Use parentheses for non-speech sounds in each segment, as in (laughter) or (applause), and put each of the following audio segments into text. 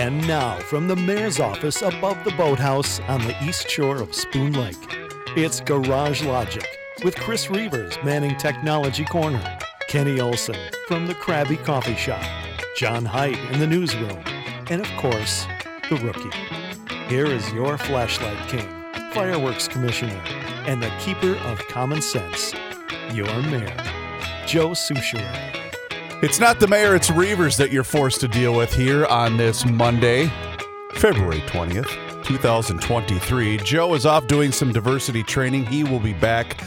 And now, from the mayor's office above the boathouse on the east shore of Spoon Lake, it's Garage Logic with Chris Reavers manning Technology Corner, Kenny Olson from the Krabby Coffee Shop, John Height in the newsroom, and of course, the rookie. Here is your flashlight king, fireworks commissioner, and the keeper of common sense, your mayor, Joe Soucheray. It's not the mayor, it's Reavers that you're forced to deal with here on this Monday, February 20th, 2023. Joe is off doing some diversity training. He will be back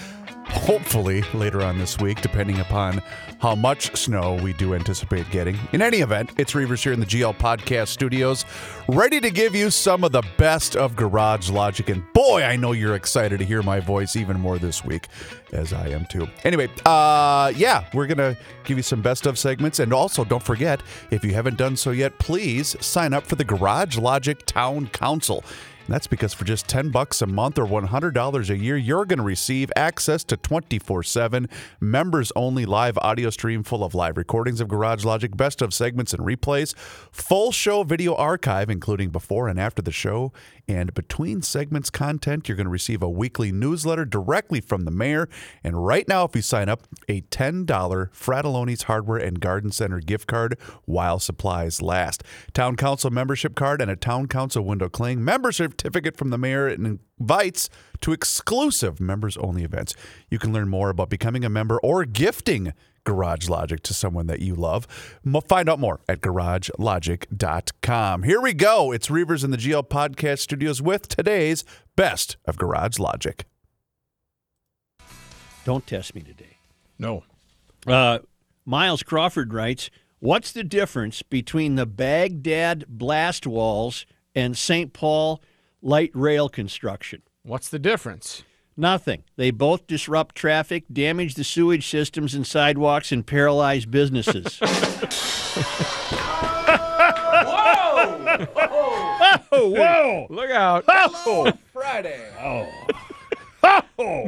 hopefully later on this week, depending upon how much snow we do anticipate getting. In any event, it's Reavers here in the GL Podcast Studios, ready to give you some of the best of Garage Logic. And boy, I know you're excited to hear my voice even more this week, as I am too. Anyway, uh, yeah, we're gonna give you some best of segments, and also don't forget if you haven't done so yet, please sign up for the Garage Logic Town Council. That's because for just 10 bucks a month or $100 a year, you're going to receive access to 24/7 members only live audio stream full of live recordings of Garage Logic, best of segments and replays, full show video archive including before and after the show, and between segments content, you're going to receive a weekly newsletter directly from the mayor. And right now if you sign up, a $10 Fratallone's Hardware and Garden Center gift card while supplies last. Town Council membership card and a Town Council window cling membership certificate from the mayor and invites to exclusive members only events. You can learn more about becoming a member or gifting Garage Logic to someone that you love. Find out more at garagelogic.com. Here we go. It's Reavers in the GL Podcast Studios with today's best of Garage Logic. Don't test me today. No. Uh, Miles Crawford writes, What's the difference between the Baghdad blast walls and St. Paul light rail construction. What's the difference? Nothing. They both disrupt traffic, damage the sewage systems and sidewalks, and paralyze businesses. (laughs) whoa! Oh, whoa! Look out. Oh, Friday. oh.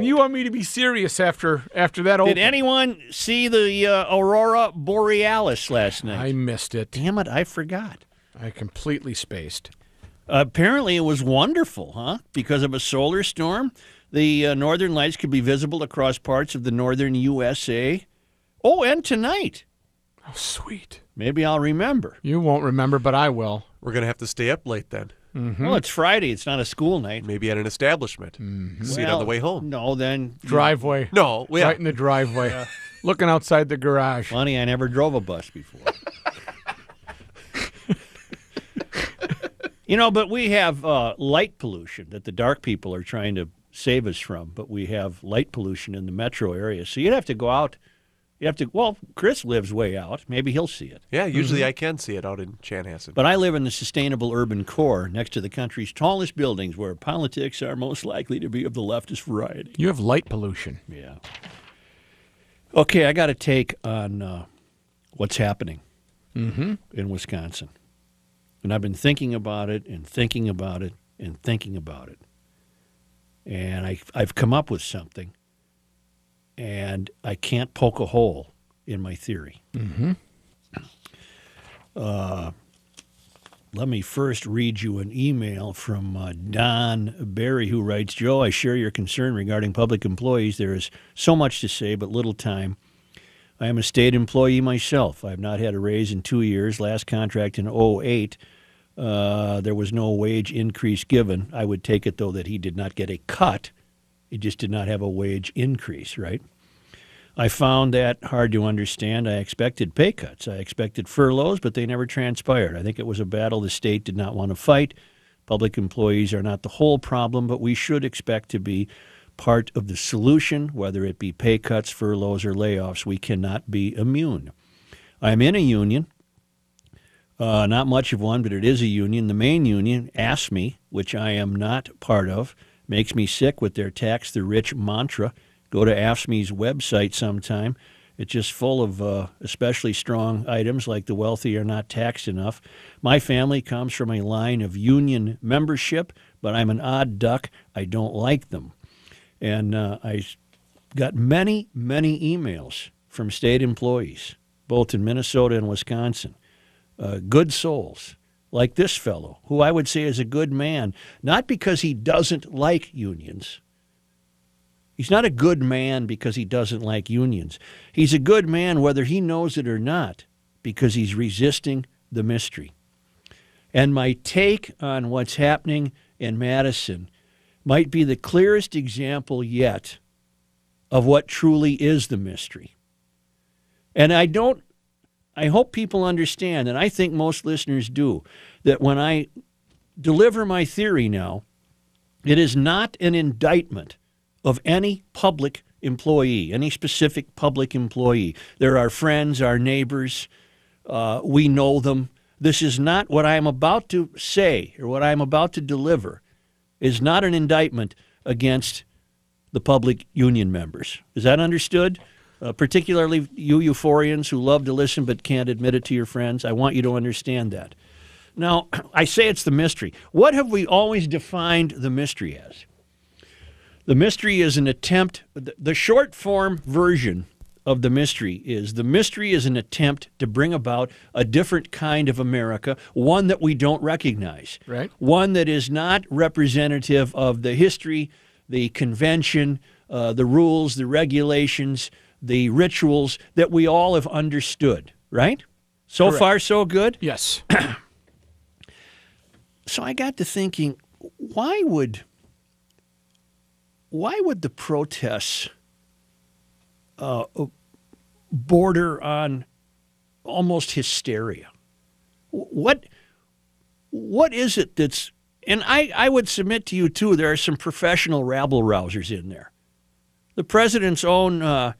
You want me to be serious after after that old Did anyone see the uh, aurora borealis last night? I missed it. Damn it, I forgot. I completely spaced. apparently, it was wonderful, huh? Because of a solar storm, the uh, northern lights could be visible across parts of the northern USA. Oh, and tonight. Oh, sweet. Maybe I'll remember. You won't remember, but I will. We're going to have to stay up late then. Mm-hmm. Well, it's Friday. It's not a school night. Maybe at an establishment. Mm-hmm. See it on the way home. No, then. Driveway. No, yeah. Right in the driveway. Looking outside the garage. Funny, I never drove a bus before. (laughs) you know, but we have uh, light pollution that the dark people are trying to save us from. But we have light pollution in the metro area. So you'd have to go out. You have to. Well, Chris lives way out. Maybe he'll see it. Yeah, usually Mm-hmm. I can see it out in Chanhassen. But I live in the sustainable urban core next to the country's tallest buildings where politics are most likely to be of the leftist variety. You have light pollution. Yeah. Okay, I got a take on uh, what's happening in Wisconsin. And I've been thinking about it and thinking about it and thinking about it. And I, I've come up with something. And I can't poke a hole in my theory. Uh, let me first read you an email from uh, Don Barry, who writes Joe, I share your concern regarding public employees. There is so much to say, but little time. I am a state employee myself. I have not had a raise in two years. Last contract in 08, uh, there was no wage increase given. I would take it, though, that he did not get a cut. He just did not have a wage increase, right? I found that hard to understand. I expected pay cuts. I expected furloughs, but they never transpired. I think it was a battle the state did not want to fight. Public employees are not the whole problem, but we should expect to be part of the solution, whether it be pay cuts, furloughs, or layoffs. We cannot be immune. I'm in a union, uh, not much of one, but it is a union. The main union, AFSCME, which I am not part of, makes me sick with their tax the rich mantra. Go to AFSCME's website sometime. It's just full of uh, especially strong items like the wealthy are not taxed enough. My family comes from a line of union membership, but I'm an odd duck. I don't like them. And uh, I got many, many emails from state employees, both in Minnesota and Wisconsin. Uh, good souls like this fellow, who I would say is a good man, not because he doesn't like unions. He's not a good man because he doesn't like unions. He's a good man whether he knows it or not because he's resisting the mystery. And my take on what's happening in Madison might be the clearest example yet of what truly is the mystery. And I don't, I hope people understand, and I think most listeners do, that when I deliver my theory now, it is not an indictment of any public employee, any specific public employee. They're our friends, our neighbors, uh, we know them. This is not what I am about to say or what I am about to deliver is not an indictment against the public union members. Is that understood? Uh, particularly you euphorians who love to listen but can't admit it to your friends. I want you to understand that. Now, (clears throat) I say it's the mystery. What have we always defined the mystery as? The mystery is an attempt, the short form version of the mystery is the mystery is an attempt to bring about a different kind of America, one that we don't recognize. Right. One that is not representative of the history, the convention, uh, the rules, the regulations, the rituals that we all have understood, right? So Correct. far, so good? (clears throat) Yes. so I got to thinking, why would why would the protests uh, border on almost hysteria? What what is it that's and I, I would submit to you too there are some professional rabble rousers in there. The president's own uh,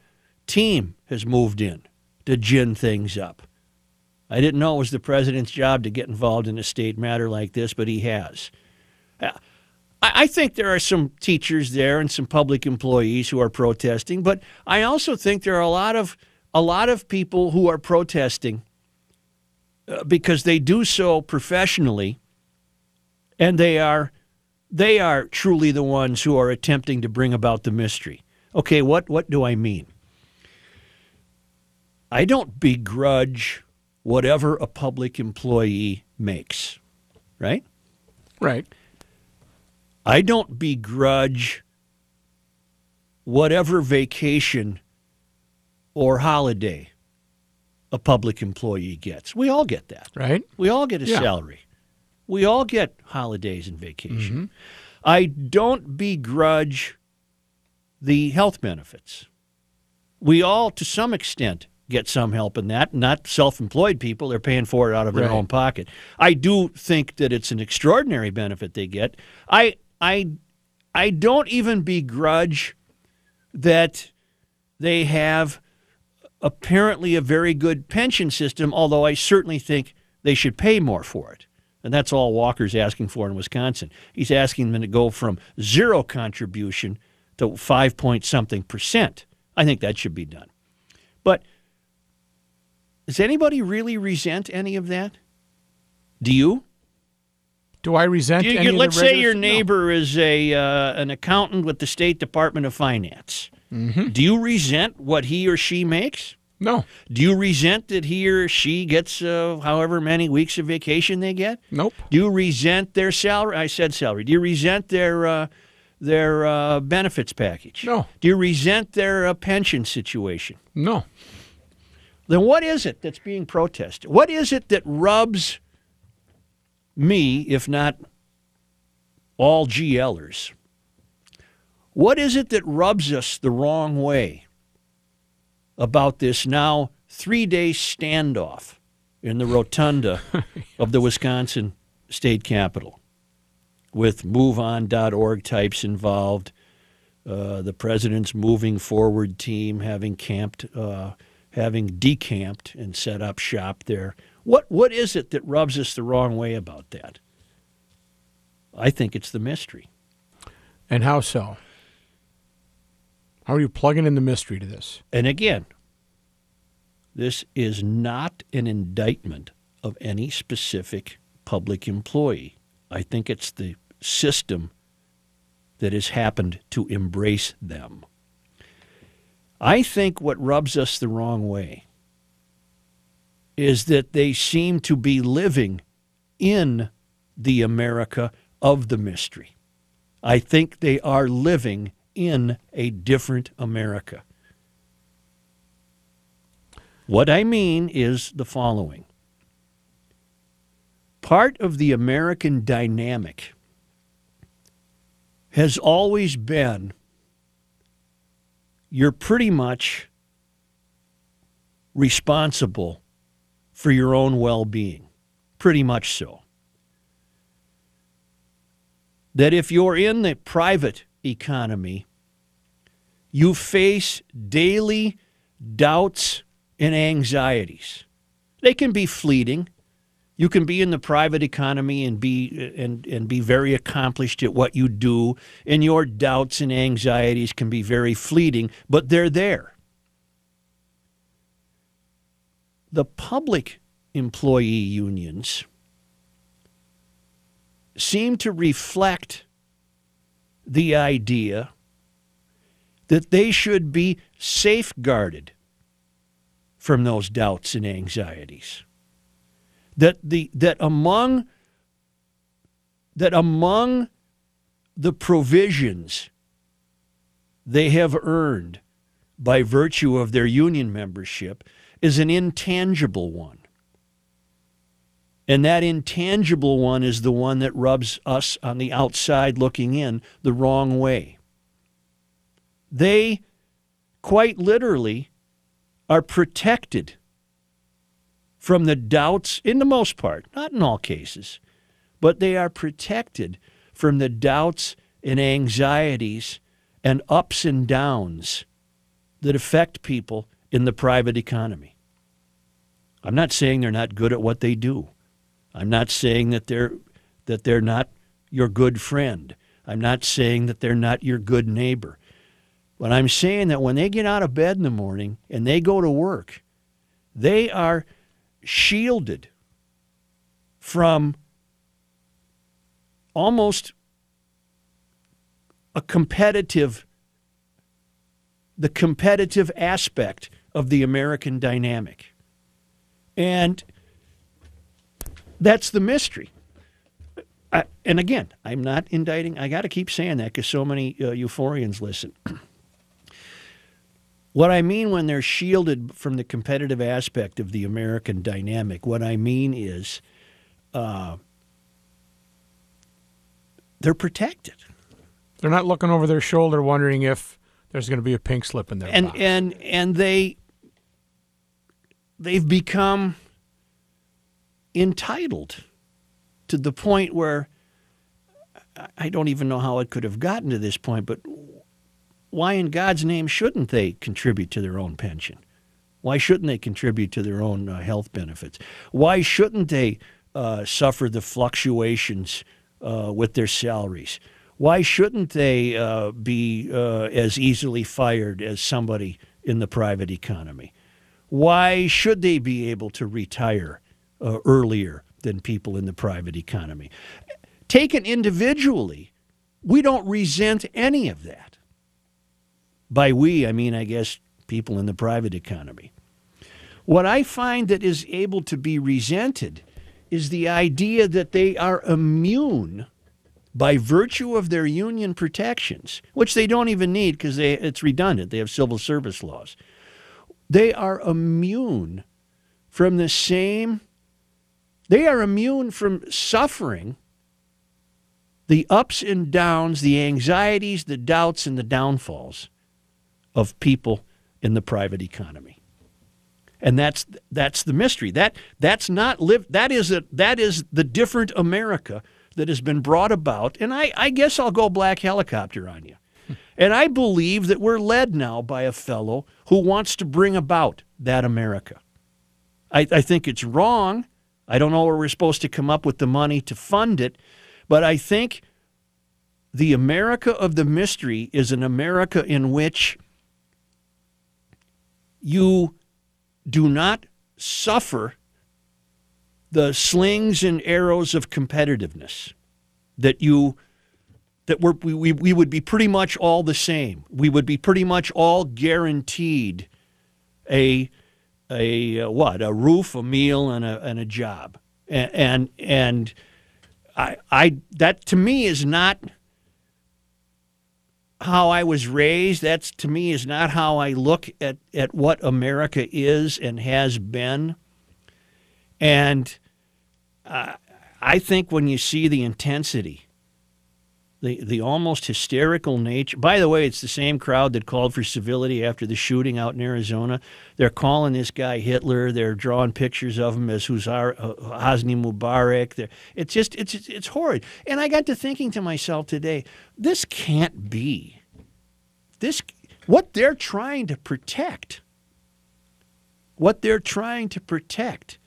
team has moved in to gin things up. I didn't know it was the president's job to get involved in a state matter like this, but he has. Uh, I think there are some teachers there and some public employees who are protesting, but I also think there are a lot of a lot of people who are protesting uh, because they do so professionally, and they are they are truly the ones who are attempting to bring about the mystery. Okay, what what do I mean? I don't begrudge whatever a public employee makes, right? Right. I don't begrudge whatever vacation or holiday a public employee gets. We all get that. Right. We all get a Yeah. salary. We all get holidays and vacation. Mm-hmm. I don't begrudge the health benefits. We all, to some extent, get some help in that. Not self employed people, they're paying for it out of their Right. own pocket. I do think that it's an extraordinary benefit they get. I, I, I don't even begrudge that they have apparently a very good pension system, although I certainly think they should pay more for it. And that's all Walker's asking for in Wisconsin. He's asking them to go from zero contribution to five point something percent. I think that should be done. Does anybody really resent any of that? Do you? Do I resent any you- let's say your regulars? No. neighbor is a uh, an accountant with the State Department of Finance. Mm-hmm. Do you resent what he or she makes? No. Do you resent that he or she gets uh, however many weeks of vacation they get? Nope. Do you resent their salary? I said salary. Do you resent their uh, their uh, benefits package? No. Do you resent their uh, pension situation? No. Then what is it that's being protested? What is it that rubs me, if not all GLers? What is it that rubs us the wrong way about this now three day standoff in the rotunda (laughs) of the Wisconsin state capitol with MoveOn.org types involved, uh, the president's moving forward team having camped, uh, having decamped and set up shop there. What what is it that rubs us the wrong way about that? I think it's the mystery. And how so? How are you plugging in the mystery to this? And again, this is not an indictment of any specific public employee. I think it's the system that has happened to embrace them. I think what rubs us the wrong way is that they seem to be living in the America of the mystery. I think they are living in a different America. What I mean is the following part of the American dynamic has always been you're pretty much responsible for your own well being. Pretty much so. That if you're in the private economy, you face daily doubts and anxieties. They can be fleeting. You can be in the private economy and be and, and be very accomplished at what you do, and your doubts and anxieties can be very fleeting, but they're there. The public employee unions seem to reflect the idea that they should be safeguarded from those doubts and anxieties. That the that among that among the provisions they have earned by virtue of their union membership is an intangible one. And that intangible one is the one that rubs us on the outside looking in the wrong way. They quite literally are protected from the doubts, in the most part, not in all cases, but they are protected from the doubts and anxieties and ups and downs that affect people in the private economy. I'm not saying they're not good at what they do. I'm not saying that they're that they're not your good friend. I'm not saying that they're not your good neighbor. But I'm saying that when they get out of bed in the morning and they go to work, they are shielded from almost a competitive the competitive aspect of the American dynamic. And that's the mystery. I, and again, I'm not indicting. I got to keep saying that because so many uh, euphorians listen. (clears throat) what I mean when they're shielded from the competitive aspect of the American dynamic, what I mean is uh, they're protected. They're not looking over their shoulder wondering if there's going to be a pink slip in there. And and and they they've become entitled to the point where I don't even know how it could have gotten to this point, but why in God's name shouldn't they contribute to their own pension? Why shouldn't they contribute to their own uh, health benefits? Why shouldn't they uh, suffer the fluctuations uh, with their salaries? Why shouldn't they uh, be uh, as easily fired as somebody in the private economy? Why should they be able to retire uh, earlier than people in the private economy? Taken individually, we don't resent any of that. By we, I mean, I guess, people in the private economy. What I find that is able to be resented is the idea that they are immune by virtue of their union protections, which they don't even need because it's redundant. They have civil service laws. They are immune from the same, they are immune from suffering the ups and downs, the anxieties, the doubts, and the downfalls of people in the private economy. And that's that's the mystery. That that's not live that is a that is the different America that has been brought about. And I, I guess I'll go black helicopter on you. Hmm. And I believe that we're led now by a fellow who wants to bring about that America. I, I think it's wrong. I don't know where we're supposed to come up with the money to fund it, but I think the America of the mystery is an America in which you do not suffer the slings and arrows of competitiveness that you that we're, we, we would be pretty much all the same. We would be pretty much all guaranteed a a, a what a roof, a meal, and a and a job. and and, and I, I that to me is not how I was raised. That's to me is not how I look at, at what America is and has been. And uh, I think when you see the intensity, the the almost hysterical nature. By the way, it's the same crowd that called for civility after the shooting out in Arizona. They're calling this guy Hitler. They're drawing pictures of him as Huzar, uh, Hosni Mubarak. They're, it's just it's it's horrid. And I got to thinking to myself today, this can't be. This what they're trying to protect. What they're trying to protect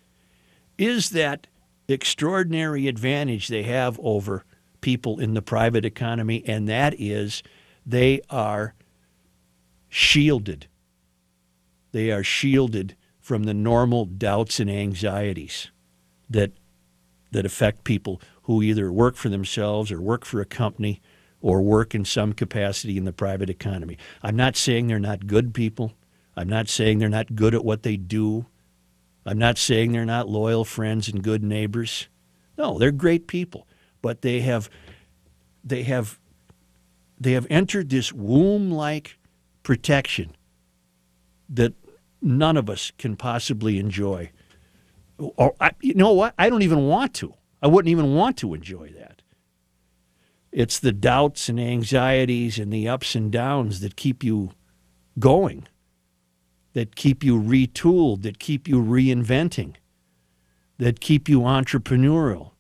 is that extraordinary advantage they have over people in the private economy, and that is they are shielded. They are shielded from the normal doubts and anxieties that that affect people who either work for themselves or work for a company or work in some capacity in the private economy. I'm not saying they're not good people. I'm not saying they're not good at what they do. I'm not saying they're not loyal friends and good neighbors. No, they're great people but they have they have they have entered this womb-like protection that none of us can possibly enjoy. Or I, you know what? I don't even want to. I wouldn't even want to enjoy that. It's the doubts and anxieties and the ups and downs that keep you going, that keep you retooled, that keep you reinventing, that keep you entrepreneurial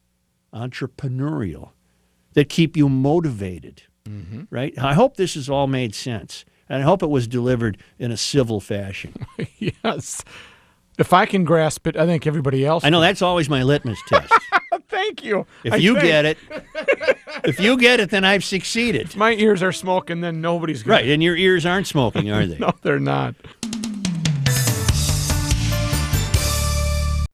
entrepreneurial, that keep you motivated, mm-hmm. right? I hope this has all made sense. And I hope it was delivered in a civil fashion. (laughs) yes. If I can grasp it, I think everybody else. I know that's always my litmus test. (laughs) Thank you. If I you think. get it, (laughs) if you get it, then I've succeeded. My ears are smoking, then nobody's right. And your ears aren't smoking, are they? no, they're not.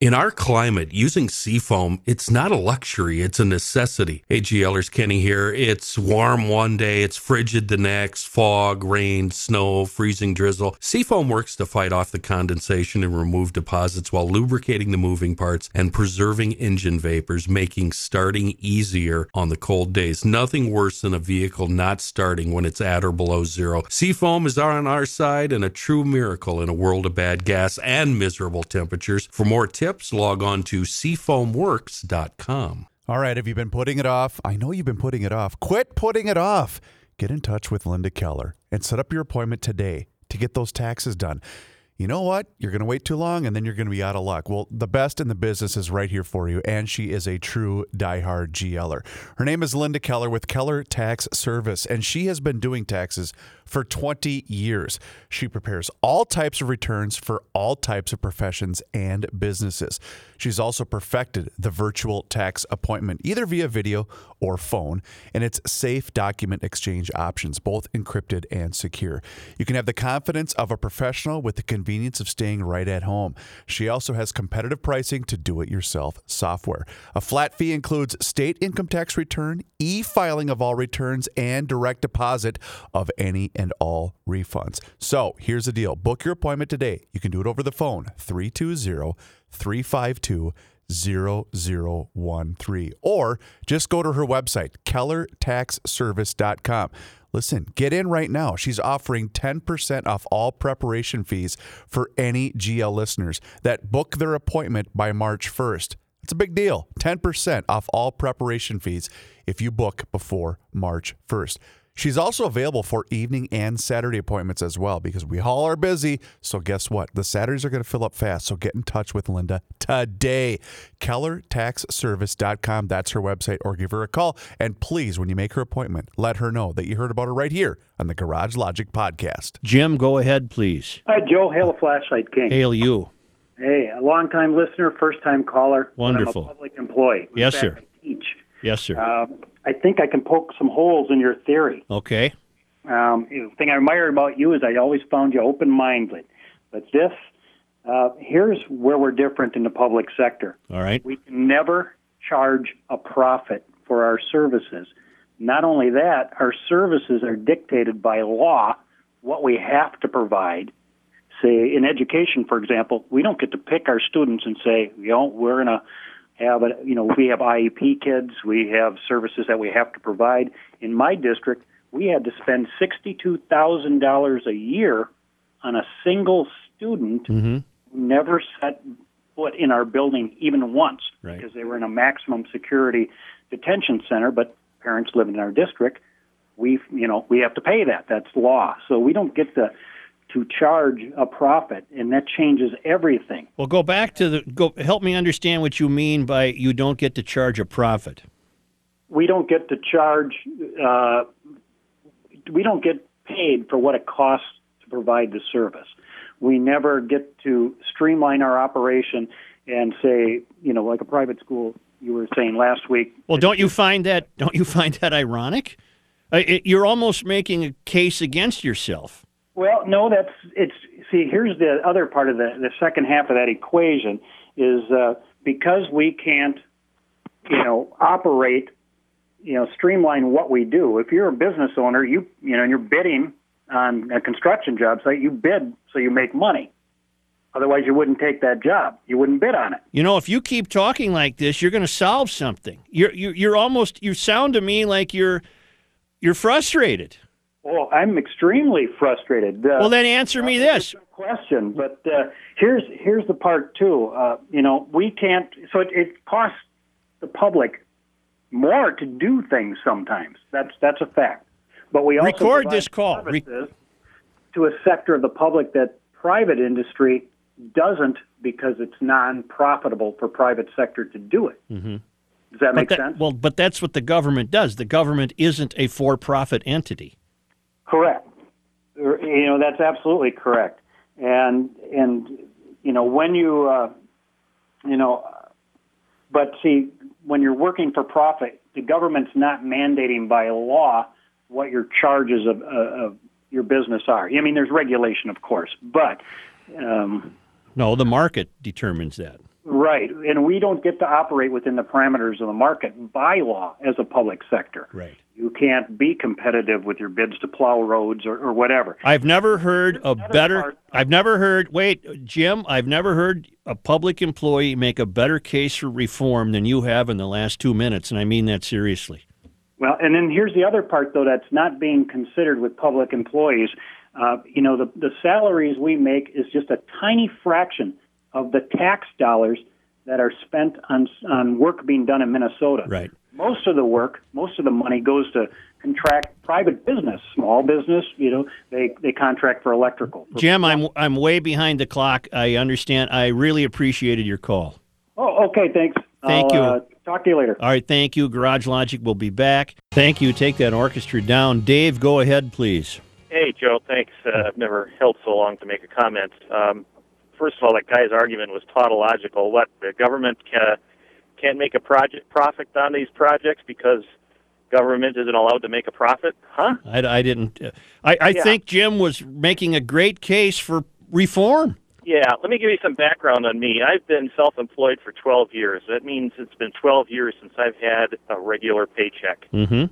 In our climate, using seafoam, it's not a luxury, it's a necessity. Hey, Kenny here. It's warm one day, it's frigid the next, fog, rain, snow, freezing drizzle. Seafoam works to fight off the condensation and remove deposits while lubricating the moving parts and preserving engine vapors, making starting easier on the cold days. Nothing worse than a vehicle not starting when it's at or below zero. Seafoam is on our side and a true miracle in a world of bad gas and miserable temperatures. For more tips, log on to seafoamworks.com. All right, have you been putting it off? I know you've been putting it off. Quit putting it off. Get in touch with Linda Keller and set up your appointment today to get those taxes done you know what? You're going to wait too long and then you're going to be out of luck. Well, the best in the business is right here for you, and she is a true diehard GLer. Her name is Linda Keller with Keller Tax Service, and she has been doing taxes for 20 years. She prepares all types of returns for all types of professions and businesses. She's also perfected the virtual tax appointment, either via video or phone, and its safe document exchange options, both encrypted and secure. You can have the confidence of a professional with the convenience of staying right at home. She also has competitive pricing to do it yourself software. A flat fee includes state income tax return, e filing of all returns, and direct deposit of any and all refunds. So here's the deal. Book your appointment today. You can do it over the phone 320 352 0013 or just go to her website kellertaxservice.com listen get in right now. She's offering 10% off all preparation fees for any gl listeners that book their appointment by march 1st it's a big deal. 10% off all preparation fees if you book before march 1st She's also available for evening and Saturday appointments as well because we all are busy. So, guess what? The Saturdays are going to fill up fast. So, get in touch with Linda today. KellerTaxService.com. That's her website, or give her a call. And please, when you make her appointment, let her know that you heard about her right here on the Garage Logic podcast. Jim, go ahead, please. Hi, Joe. Hail a flashlight king. Hail you. Hey, a long time listener, first time caller. Wonderful. I'm a public employee. Yes, fact, sir. I teach. Yes, sir. Uh, I think I can poke some holes in your theory. Okay. Um, the thing I admire about you is I always found you open minded. But this, uh, here's where we're different in the public sector. All right. We can never charge a profit for our services. Not only that, our services are dictated by law, what we have to provide. Say, in education, for example, we don't get to pick our students and say, you know, we're going to have a, you know we have IEP kids, we have services that we have to provide. In my district, we had to spend sixty-two thousand dollars a year on a single student mm-hmm. who never set foot in our building even once Right. because they were in a maximum security detention center, but parents live in our district. We, you know, we have to pay that. That's law. So we don't get to to charge a profit, and that changes everything. Well, go back to the go. Help me understand what you mean by you don't get to charge a profit. we don't get to charge uh, we don't get paid for what it costs to provide the service we never get to streamline our operation and say you know like a private school you were saying last week Well, don't you find that don't you find that ironic? Uh, it, you're almost making a case against yourself. Well, no, that's it's. See, here's the other part of the the second half of that equation is uh, because we can't, you know, operate, you know, streamline what we do. If you're a business owner, you you know, and you're bidding on a construction job site, you bid so you make money. Otherwise, you wouldn't take that job. You wouldn't bid on it. You know, if you keep talking like this, you're going to solve something. You're you're, you're almost you sound to me like you're you're frustrated. Well, I'm extremely frustrated. Uh, Well, then answer me this. question, but uh, here's here's the part too. Uh, you know, we can't. So it, it costs the public more to do things sometimes. That's that's a fact. But we also Record this call. Re- to a sector of the public that private industry doesn't because it's non-profitable for private sector to do it. Mm-hmm. Does that make that- sense? well, but that's what the government does. The government isn't a for-profit entity. Correct. You know that's absolutely correct. And and you know when you uh, you know, but see when you're working for profit, the government's not mandating by law what your charges of, uh, of your business are. I mean, there's regulation, of course, but um, No, the market determines that. Right, and we don't get to operate within the parameters of the market by law as a public sector. Right. You can't be competitive with your bids to plow roads or, or whatever. I've never heard a better. part- I've never heard. Wait, Jim. I've never heard a public employee make a better case for reform than you have in the last two minutes, and I mean that seriously. Well, and then here's the other part, though, that's not being considered with public employees. Uh, you know, the, the salaries we make is just a tiny fraction of the tax dollars that are spent on, on work being done in Minnesota. Right. Most of the work, most of the money goes to contract private business, small business. You know, they, they contract for electrical. for- Jim, I'm I'm way behind the clock. I understand. I really appreciated your call. Oh, okay, thanks. Thank I'll, you. Uh, talk to you later. All right, thank you. Garage Logic will be back. Thank you. Take that orchestra down. Dave, go ahead, please. Hey, Joe. Thanks. Uh, I've never held so long to make a comment. Um, first of all, that guy's argument was tautological. What the government ca- can't make a project profit on these projects because government isn't allowed to make a profit? Huh? I, I didn't. uh, I, I Yeah. think Jim was making a great case for reform. Yeah. Let me give you some background on me. I've been self-employed for 12 years. That means it's been 12 years since I've had a regular paycheck. Mm-hmm.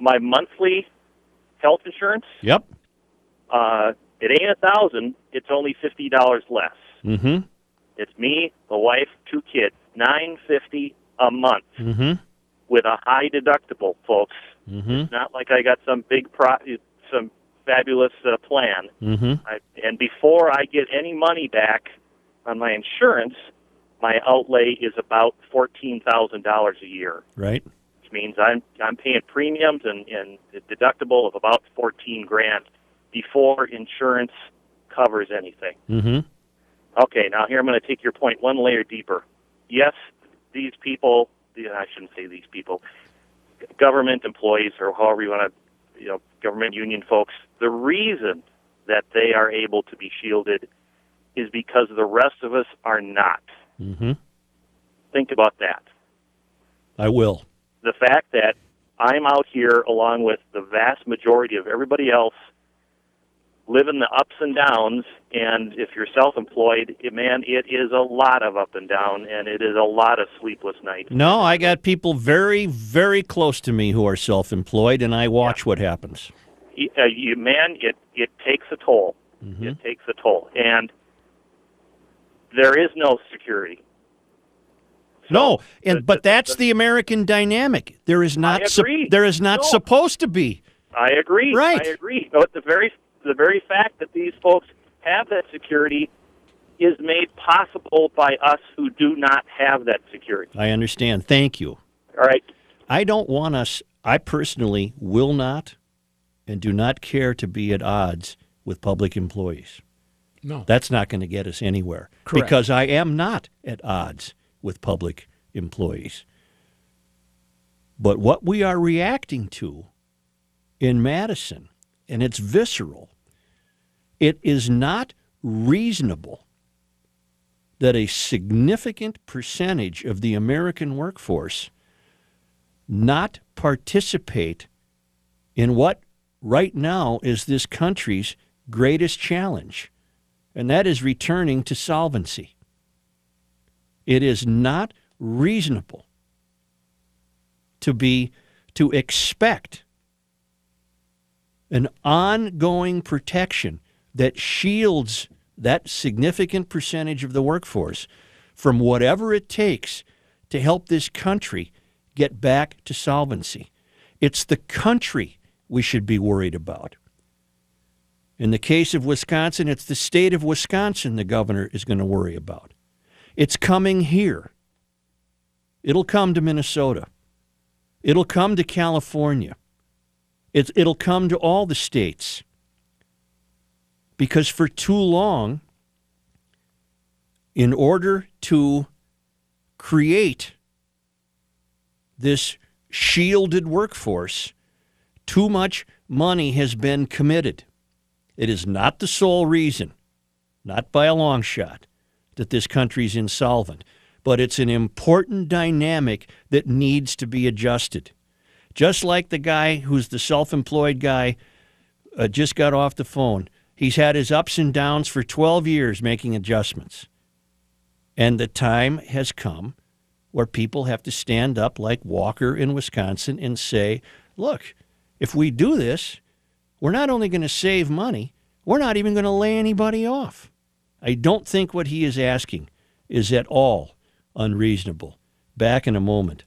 My monthly health insurance, Yep. uh, it ain't a thousand. It's only fifty dollars less. Mm-hmm. It's me, the wife, two kids, nine fifty a month Mm-hmm. with a high deductible, folks. Mm-hmm. It's not like I got some big pro, some fabulous uh, plan. Mm-hmm. I, and before I get any money back on my insurance, my outlay is about fourteen thousand dollars a year, Right. which means I'm I'm paying premiums and, and a deductible of about fourteen grand before insurance covers anything. Mm-hmm. Okay, now here I'm going to take your point one layer deeper. Yes, these people, I shouldn't say these people, government employees or however you want to, you know, government union folks, the reason that they are able to be shielded is because the rest of us are not. Mm-hmm. Think about that. I will. The fact that I'm out here along with the vast majority of everybody else living the ups and downs and if you're self-employed it, man it is a lot of up and down and it is a lot of sleepless nights No, I got people very, very close to me who are self-employed, and I watch what happens. Y- uh, you man it it takes a toll it takes a toll and there is no security no, and the- but the- that's the American dynamic. There is not agree. there is not No. supposed to be. I agree. Right. I agree. But the very the very fact that these folks have that security is made possible by us who do not have that security. I understand. Thank you. All right. I don't want us, I personally will not and do not care to be at odds with public employees. No. That's not going to get us anywhere Correct. because I am not at odds with public employees. But what we are reacting to in Madison, and it's visceral, it is not reasonable that a significant percentage of the American workforce not participate in what right now is this country's greatest challenge, and that is returning to solvency. It is not reasonable to be to expect an ongoing protection that shields that significant percentage of the workforce from whatever it takes to help this country get back to solvency. It's the country we should be worried about. In the case of Wisconsin, it's the state of Wisconsin the governor is going to worry about. It's coming here. It'll come to Minnesota. It'll come to California. It's, it'll come to all the states. Because for too long, in order to create this shielded workforce, too much money has been committed. It is not the sole reason, not by a long shot, that this country's insolvent, but it's an important dynamic that needs to be adjusted. Just like the guy who's the self employed guy uh, just got off the phone, he's had his ups and downs for 12 years making adjustments. And the time has come where people have to stand up like Walker in Wisconsin and say, look, if we do this, we're not only going to save money, we're not even going to lay anybody off. I don't think what he is asking is at all unreasonable. Back in a moment.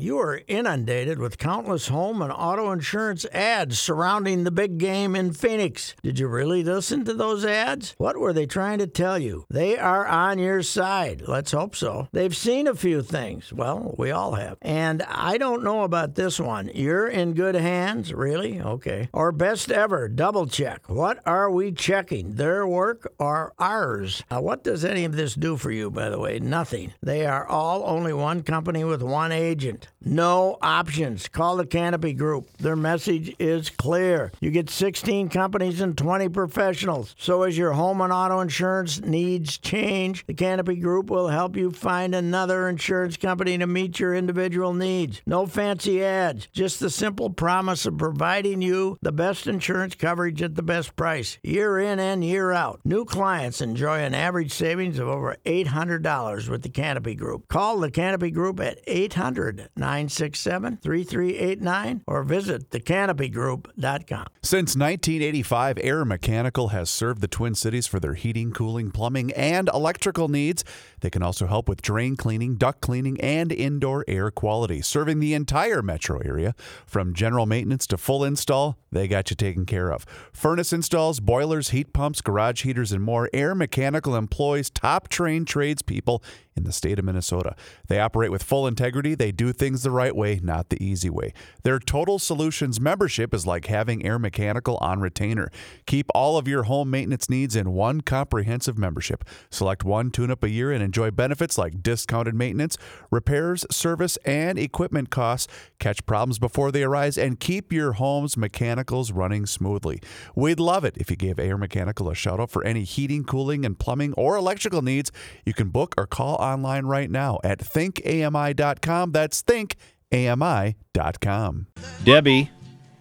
You are inundated with countless home and auto insurance ads surrounding the big game in Phoenix. Did you really listen to those ads? What were they trying to tell you? They are on your side. Let's hope so. They've seen a few things. Well, we all have. And I don't know about this one. You're in good hands? Really? Okay. Or best ever, double check. What are we checking? Their work or ours? Now, what does any of this do for you, by the way? Nothing. They are all only one company with one agent. No options. Call the Canopy Group. Their message is clear. You get 16 companies and 20 professionals. So as your home and auto insurance needs change, the Canopy Group will help you find another insurance company to meet your individual needs. No fancy ads, just the simple promise of providing you the best insurance coverage at the best price, year in and year out. New clients enjoy an average savings of over $800 with the Canopy Group. Call the Canopy Group at 800 967 3389 or visit thecanopygroup.com. Since 1985, Air Mechanical has served the Twin Cities for their heating, cooling, plumbing, and electrical needs. They can also help with drain cleaning, duct cleaning, and indoor air quality. Serving the entire metro area, from general maintenance to full install, they got you taken care of. Furnace installs, boilers, heat pumps, garage heaters, and more. Air Mechanical employs top trained tradespeople in the state of Minnesota. They operate with full integrity. They do things the right way, not the easy way. Their Total Solutions membership is like having Air Mechanical on retainer. Keep all of your home maintenance needs in one comprehensive membership. Select one tune up a year and enjoy benefits like discounted maintenance, repairs, service, and equipment costs. Catch problems before they arise and keep your home's mechanicals running smoothly. We'd love it if you gave Air Mechanical a shout out for any heating, cooling, and plumbing or electrical needs. You can book or call online right now at thinkami.com. That's thinkami.com. Debbie,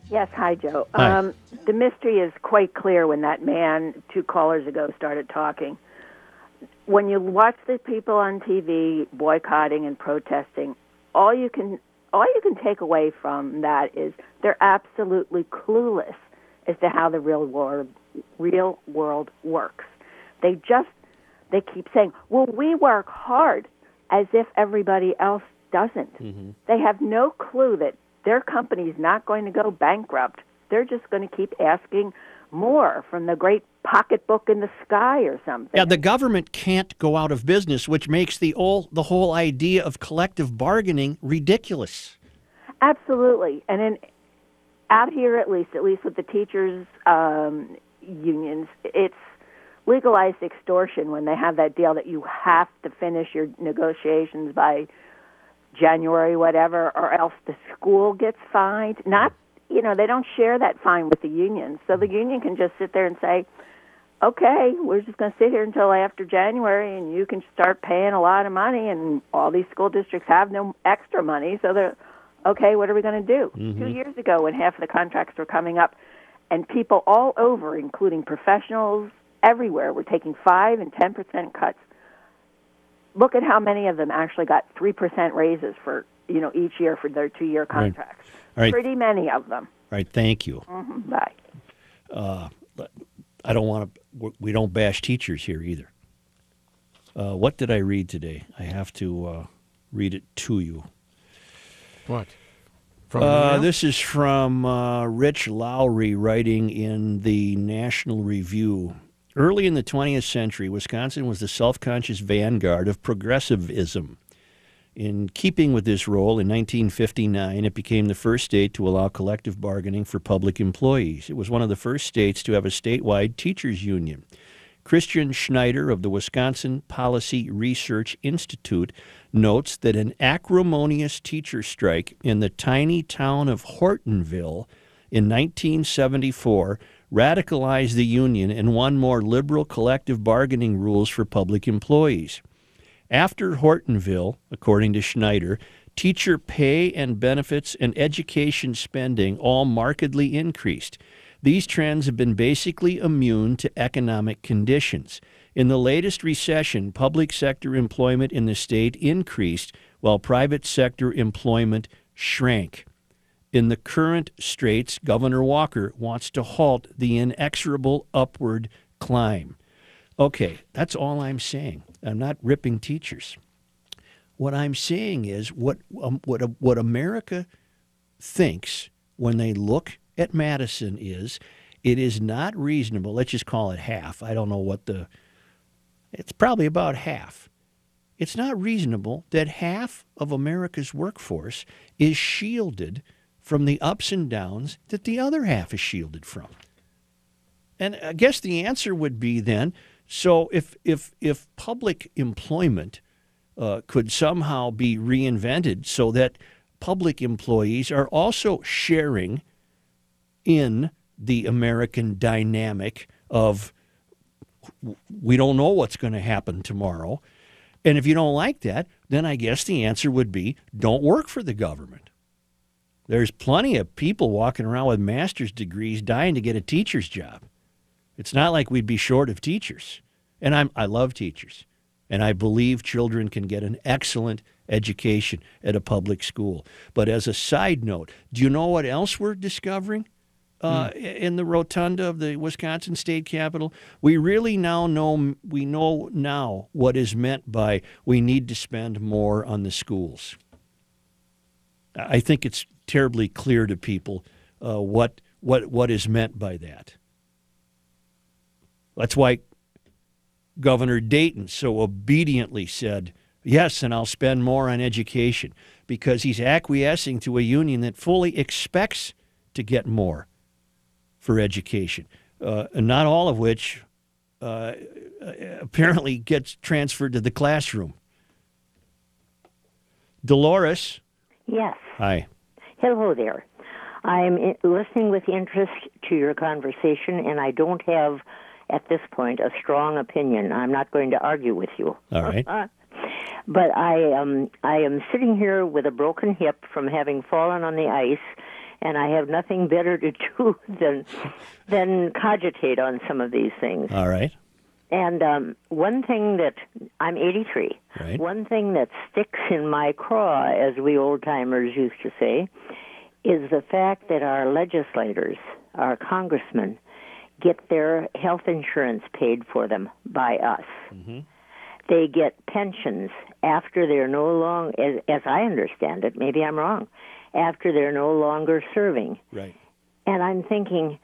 Yes, hi, Joe. Hi. Um, the mystery is quite clear when that man two callers ago started talking. When you watch the people on TV boycotting and protesting, all you can all you can take away from that is they're absolutely clueless as to how the real world real world works. They just they keep saying, "Well, we work hard," as if everybody else doesn't. They have no clue that their company is not going to go bankrupt. They're just going to keep asking more from the great pocketbook in the sky or something. Yeah, the government can't go out of business, which makes the whole the whole idea of collective bargaining ridiculous. Absolutely, and in out here at least, at least with the teachers' um, unions, it's legalized extortion when they have that deal that you have to finish your negotiations by January, whatever, or else the school gets fined. Not, you know, they don't share that fine with the union, so the union can just sit there and say, "Okay, we're just going to sit here until after January, and you can start paying a lot of money." And all these school districts have no extra money, so they're okay. What are we going to do? Mm-hmm. Two years ago, when half of the contracts were coming up, and people all over, including professionals everywhere, were taking five and ten percent cuts look at how many of them actually got three percent raises for you know each year for their two year contracts. All right. Pretty many of them. All right, thank you. hmm Bye. I don't want to. We don't bash teachers here either. Uh, what did I read today? I have to uh, read it to you. What? From Uh, this is from uh, Rich Lowry writing in the National Review. Early in the 20th century, Wisconsin was the self conscious vanguard of progressivism. In keeping with this role, in 1959, it became the first state to allow collective bargaining for public employees. It was one of the first states to have a statewide teachers' union. Christian Schneider of the Wisconsin Policy Research Institute notes that an acrimonious teacher strike in the tiny town of Hortonville in 1974 radicalized the union and won more liberal collective bargaining rules for public employees. After Hortonville, according to Schneider, teacher pay and benefits and education spending all markedly increased. These trends have been basically immune to economic conditions. In the latest recession, public sector employment in the state increased while private sector employment shrank. In the current straits, Governor Walker wants to halt the inexorable upward climb. Okay, that's all I'm saying. I'm not ripping teachers. What I'm saying is what um, what what America thinks when they look at Madison is it is not reasonable. Let's just call it half. I don't know what the it's probably about half. It's not reasonable that half of America's workforce is shielded from the ups and downs that the other half is shielded from. And I guess the answer would be then so if if if public employment uh, could somehow be reinvented so that public employees are also sharing in the American dynamic of we don't know what's going to happen tomorrow. And if you don't like that, then I guess the answer would be don't work for the government. There's plenty of people walking around with master's degrees dying to get a teacher's job. It's not like we'd be short of teachers. And I'm, I love teachers. And I believe children can get an excellent education at a public school. But as a side note, do you know what else we're discovering? Uh, in the rotunda of the Wisconsin State Capitol, we really now know we know now what is meant by we need to spend more on the schools. I think it's terribly clear to people uh, what what what is meant by that. That's why Governor Dayton so obediently said, Yes, and I'll spend more on education, because he's acquiescing to a union that fully expects to get more for education, uh, and not all of which uh, apparently gets transferred to the classroom. Dolores, Yes. hi. Hello there. I'm listening with interest to your conversation, and I don't have, at this point, a strong opinion. I'm not going to argue with you. All right. (laughs) but I um I am sitting here with a broken hip from having fallen on the ice, and I have nothing better to (laughs) do than than cogitate on some of these things. All right. And um, one thing that I'm 83. Right. One thing that sticks in my craw, as we old timers used to say, is the fact that our legislators, our congressmen, get their health insurance paid for them by us. they get pensions after they're no longer, as, as I understand it, maybe I'm wrong, after they're no longer serving. Right. And I'm thinking,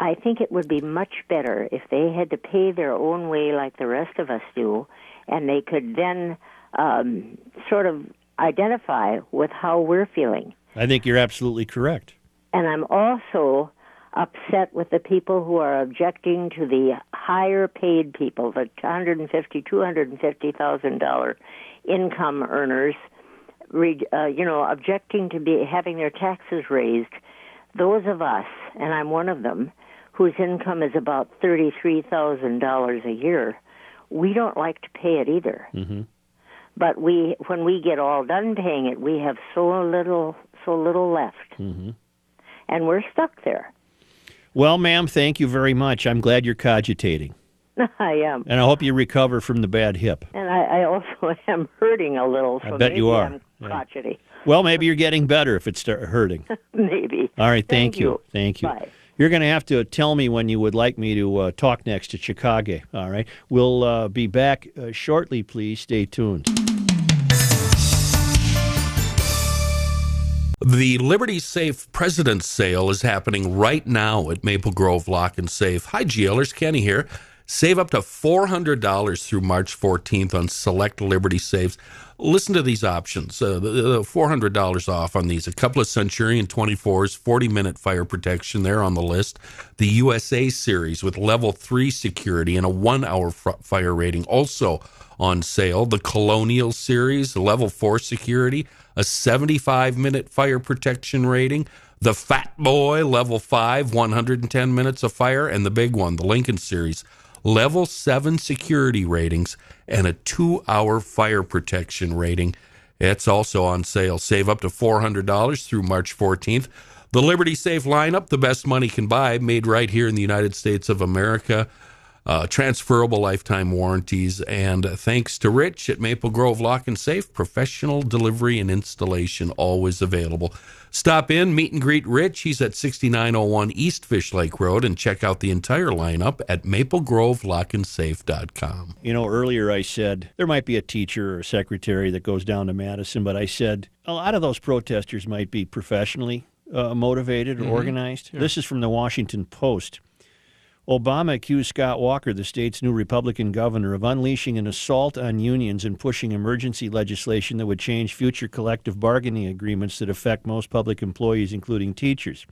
I think it would be much better if they had to pay their own way like the rest of us do, and they could then um, sort of identify with how we're feeling. I think you're absolutely correct. And I'm also upset with the people who are objecting to the higher paid people, the 150, 250,000 dollar income earners, uh, you know, objecting to be having their taxes raised. Those of us, and I'm one of them, whose income is about thirty-three thousand dollars a year, we don't like to pay it either. Mm-hmm. But we, when we get all done paying it, we have so little, so little left, Mm-hmm. and we're stuck there. Well, ma'am, thank you very much. I'm glad you're cogitating, (laughs) I am. and I hope you recover from the bad hip. And I, I also (laughs) am hurting a little. I bet you are. I'm Yeah. crotchety. Well, maybe you're getting better if it's hurting. (laughs) maybe. All right, thank, Thank you. Thank you. Bye. You're going to have to tell me when you would like me to uh, talk next to Chicago. All right. We'll uh, be back uh, shortly, please. Stay tuned. The Liberty Safe President's Sale is happening right now at Maple Grove Lock and Safe. Hi, GLers. Kenny here. Save up to $400 through March 14th on select Liberty Safes. Listen to these options. Uh, the, the $400 off on these. A couple of Centurion 24s, 40 minute fire protection. They're on the list. The USA series with level 3 security and a one hour fire rating also on sale. The Colonial series, level 4 security, a 75 minute fire protection rating. The Fat Boy, level 5, 110 minutes of fire. And the big one, the Lincoln series, level 7 security ratings and a two hour fire protection rating. It's also on sale. Save up to $400 through March 14th. The Liberty Safe lineup, the best money can buy, made right here in the United States of America. Uh, transferable lifetime warranties. And thanks to Rich at Maple Grove Lock and Safe, professional delivery and installation always available. Stop in, meet and greet Rich. He's at 6901 East Fish Lake Road and check out the entire lineup at maplegrovelockandsafe.com. You know, earlier I said there might be a teacher or a secretary that goes down to Madison, but I said a lot of those protesters might be professionally uh, motivated or Mhm. organized. Yeah. This is from the Washington Post. Obama accused Scott Walker, the state's new Republican governor, of unleashing an assault on unions and pushing emergency legislation that would change future collective bargaining agreements that affect most public employees, including teachers.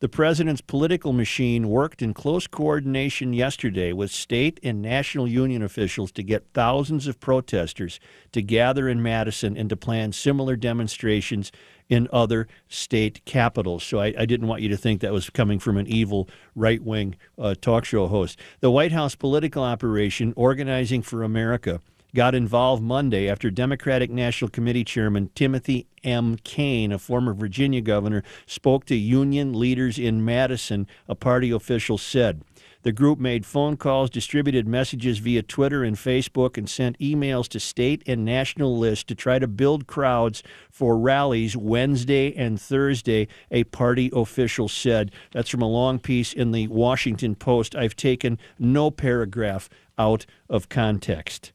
The president's political machine worked in close coordination yesterday with state and national union officials to get thousands of protesters to gather in Madison and to plan similar demonstrations in other state capitals. So I, I didn't want you to think that was coming from an evil right wing uh, talk show host. The White House political operation, Organizing for America, got involved Monday after Democratic National Committee Chairman Timothy M. Kaine, a former Virginia governor, spoke to union leaders in Madison, a party official said. The group made phone calls, distributed messages via Twitter and Facebook, and sent emails to state and national lists to try to build crowds for rallies Wednesday and Thursday, a party official said. That's from a long piece in the Washington Post. I've taken no paragraph out of context.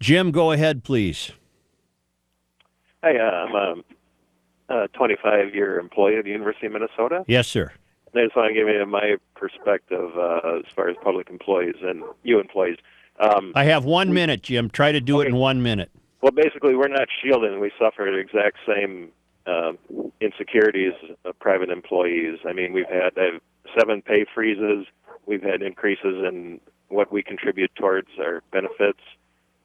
Jim, go ahead, please. Hi, uh, I'm a 25 year employee of the University of Minnesota. Yes, sir. And I just want to give you my perspective uh, as far as public employees and you employees. Um, I have one minute, Jim. Try to do it in one minute. well, basically, we're not shielded, and we suffer the exact same uh, insecurities of private employees. I mean, we've had uh, seven pay freezes, we've had increases in what we contribute towards our benefits.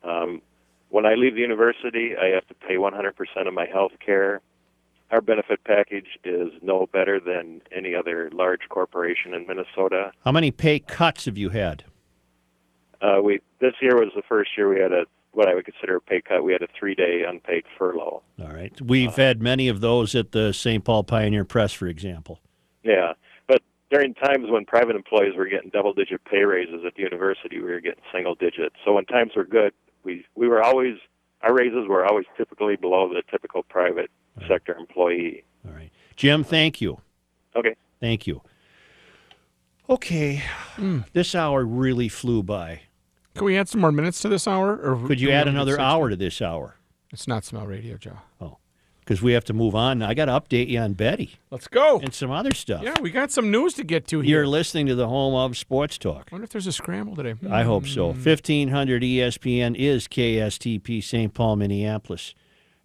Um, when I leave the university, I have to pay 100% of my health care. Our benefit package is no better than any other large corporation in Minnesota. How many pay cuts have you had? Uh, we this year was the first year we had a what I would consider a pay cut. We had a three day unpaid furlough. All right. We've had many of those at the St. Paul Pioneer Press, for example. Yeah, but during times when private employees were getting double digit pay raises at the university, we were getting single digits. So when times were good, we we were always our raises were always typically below the typical private sector employee. All right, Jim, thank you. Okay. Thank you. Okay. Hmm. This hour really flew by. Can we add some more minutes to this hour? Or Could you add another hour to this hour? It's not smell radio, Joe. Oh, because we have to move on. I got to update you on Betty Let's go. and some other stuff. Yeah, we got some news to get to here. You're listening to the home of Sports Talk. I wonder if there's a scramble today. I hope so. Hmm. 1500 ESPN is KSTP St. Paul, Minneapolis.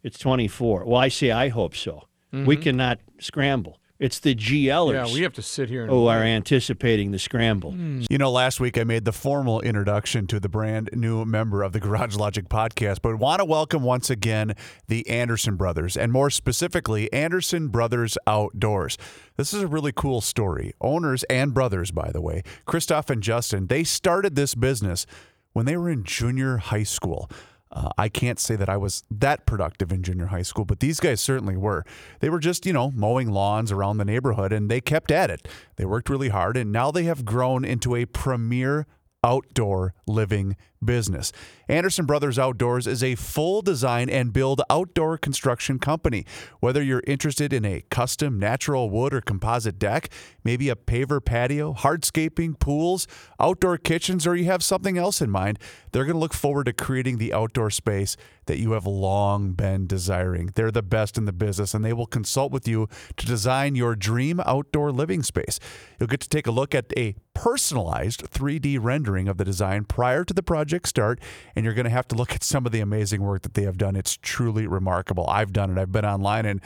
It's 24. Well, I say I hope so. We mm-hmm. cannot scramble. It's the GLers Yeah, we have to sit here and who are anticipating the scramble. Hmm. You know, last week I made the formal introduction to the brand new member of the Garage Logic podcast, but want to welcome once again the Anderson brothers, and more specifically, Anderson Brothers Outdoors. This is a really cool story. Owners and brothers, by the way, Christoph and Justin, they started this business when they were in junior high school. Uh, I can't say that I was that productive in junior high school, but these guys certainly were. They were just, you know, mowing lawns around the neighborhood and they kept at it. They worked really hard and now they have grown into a premier outdoor living business. Anderson Brothers Outdoors is a full design and build outdoor construction company. Whether you're interested in a custom natural wood or composite deck, maybe a paver patio, hardscaping, pools, outdoor kitchens, or you have something else in mind, they're going to look forward to creating the outdoor space that you have long been desiring. They're the best in the business and they will consult with you to design your dream outdoor living space. You'll get to take a look at a personalized 3D rendering of the design prior to the project start, and you're going to have to look at some of the amazing work that they have done. It's truly remarkable. I've done it, I've been online and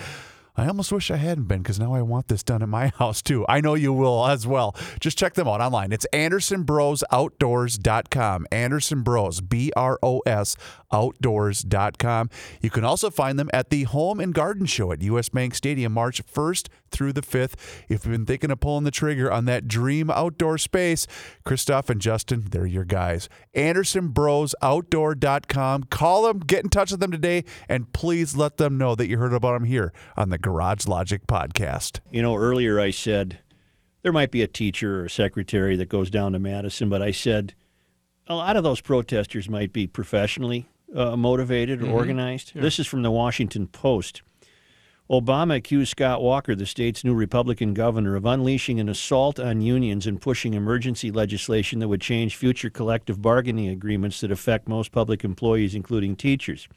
I almost wish I hadn't been because now I want this done at my (laughs) house too. I know you will as well. Just check them out online. It's AndersonBrosOutdoors.com. Anderson Bros, B R O S, outdoors.com. You can also find them at the Home and Garden Show at US Bank Stadium March 1st through the 5th. If you've been thinking of pulling the trigger on that dream outdoor space, Christoph and Justin, they're your guys. AndersonBrosOutdoor.com. Call them, get in touch with them today, and please let them know that you heard about them here on the Garage Logic podcast. You know, earlier I said there might be a teacher or a secretary that goes down to Madison, but I said a lot of those protesters might be professionally uh, motivated or organized. This is from the Washington Post. Obama accused Scott Walker, the state's new Republican governor, of unleashing an assault on unions and pushing emergency legislation that would change future collective bargaining agreements that affect most public employees, including teachers.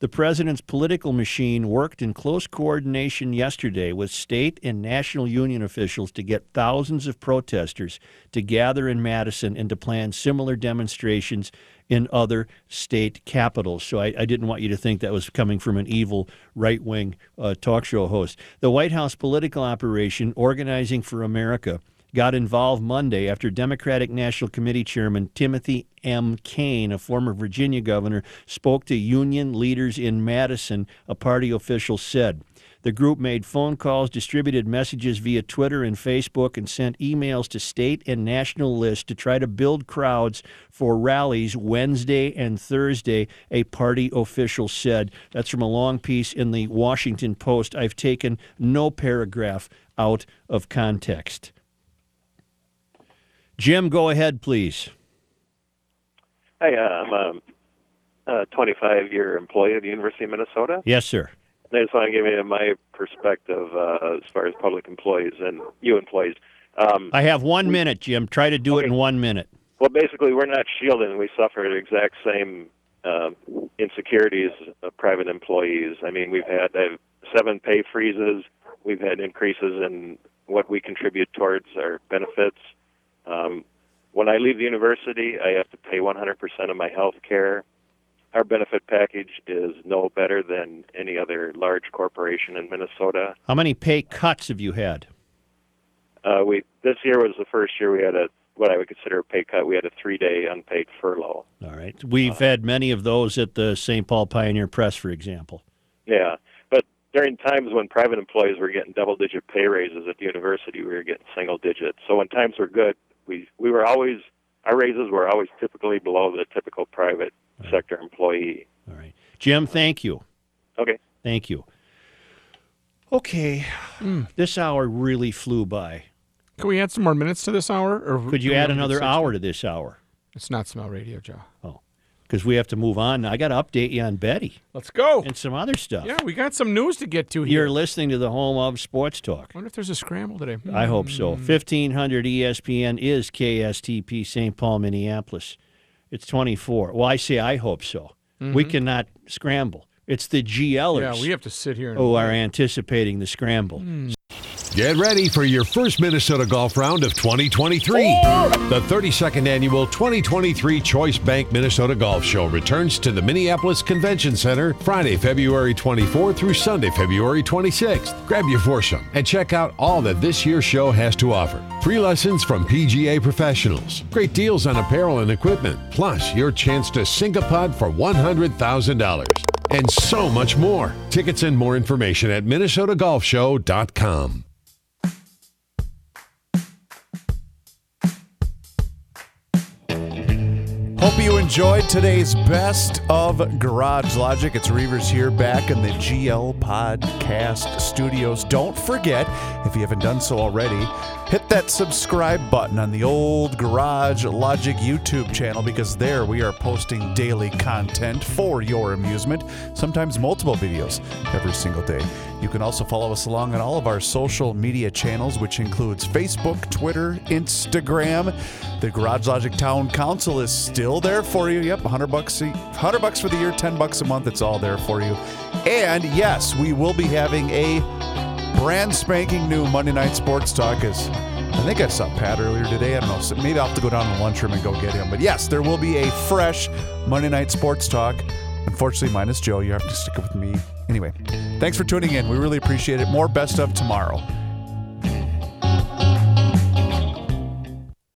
The president's political machine worked in close coordination yesterday with state and national union officials to get thousands of protesters to gather in Madison and to plan similar demonstrations in other state capitals. So I, I didn't want you to think that was coming from an evil right wing uh, talk show host. The White House political operation, Organizing for America, got involved Monday after Democratic National Committee Chairman Timothy M. Kaine, a former Virginia governor, spoke to union leaders in Madison, a party official said. The group made phone calls, distributed messages via Twitter and Facebook, and sent emails to state and national lists to try to build crowds for rallies Wednesday and Thursday, a party official said. That's from a long piece in the Washington Post. I've taken no paragraph out of context. Jim, go ahead, please. Hey, uh, I'm a 25 year employee of the University of Minnesota. Yes, sir. And I just want to give you my perspective uh, as far as public employees and you employees. Um, I have one minute, Jim. Try to do it in one minute. well, basically, we're not shielded, and we suffer the exact same uh, insecurities of private employees. I mean, we've had uh, seven pay freezes, we've had increases in what we contribute towards our benefits. Um, when I leave the university, I have to pay 100% of my health care. Our benefit package is no better than any other large corporation in Minnesota. How many pay cuts have you had? Uh, we this year was the first year we had a what I would consider a pay cut. We had a three day unpaid furlough. All right. We've had many of those at the St. Paul Pioneer Press, for example. Yeah, but during times when private employees were getting double digit pay raises at the university, we were getting single digit. So when times were good, we we were always our raises were always typically below the typical private sector employee. All right. Jim, thank you. Okay. Thank you. Okay. Hmm. This hour really flew by. Can we add some more minutes to this hour? Or Could you add another hour to this hour? It's not smell radio, Joe. Oh, because we have to move on. I got to update you on Betty Let's go. and some other stuff. Yeah, we got some news to get to here. You're listening to the home of Sports Talk. I wonder if there's a scramble today. I hope so. 1500 ESPN is KSTP St. Paul, Minneapolis. It's 24. Well, I say I hope so. We Mhm. cannot scramble. It's the GLers Yeah, we have to sit here and who are anticipating the scramble. Hmm. Get ready for your first Minnesota Golf Round of 2023. The 32nd annual 2023 Choice Bank Minnesota Golf Show returns to the Minneapolis Convention Center Friday, February 24 through Sunday, February 26th. Grab your foursome and check out all that this year's show has to offer. Free lessons from PGA professionals, great deals on apparel and equipment, plus your chance to sink a putt for $100,000 and so much more. Tickets and more information at minnesotagolfshow.com. Hope you enjoyed today's best of Garage Logic. It's Reavers here back in the GL Podcast studios. Don't forget, if you haven't done so already, hit that subscribe button on the old Garage Logic YouTube channel because there we are posting daily content for your amusement, sometimes multiple videos every single day. You can also follow us along on all of our social media channels, which includes Facebook, Twitter, Instagram. The Garage Logic Town Council is still there for you. Yep, 100 bucks, a, 100 bucks for the year, 10 bucks a month. It's all there for you. And yes, we will be having a brand spanking new Monday Night Sports Talk. As I think I saw Pat earlier today. I don't know. So maybe I'll have to go down to the lunchroom and go get him. But yes, there will be a fresh Monday Night Sports Talk. Unfortunately, minus Joe. You have to stick with me. Anyway, thanks for tuning in. We really appreciate it. More best of tomorrow.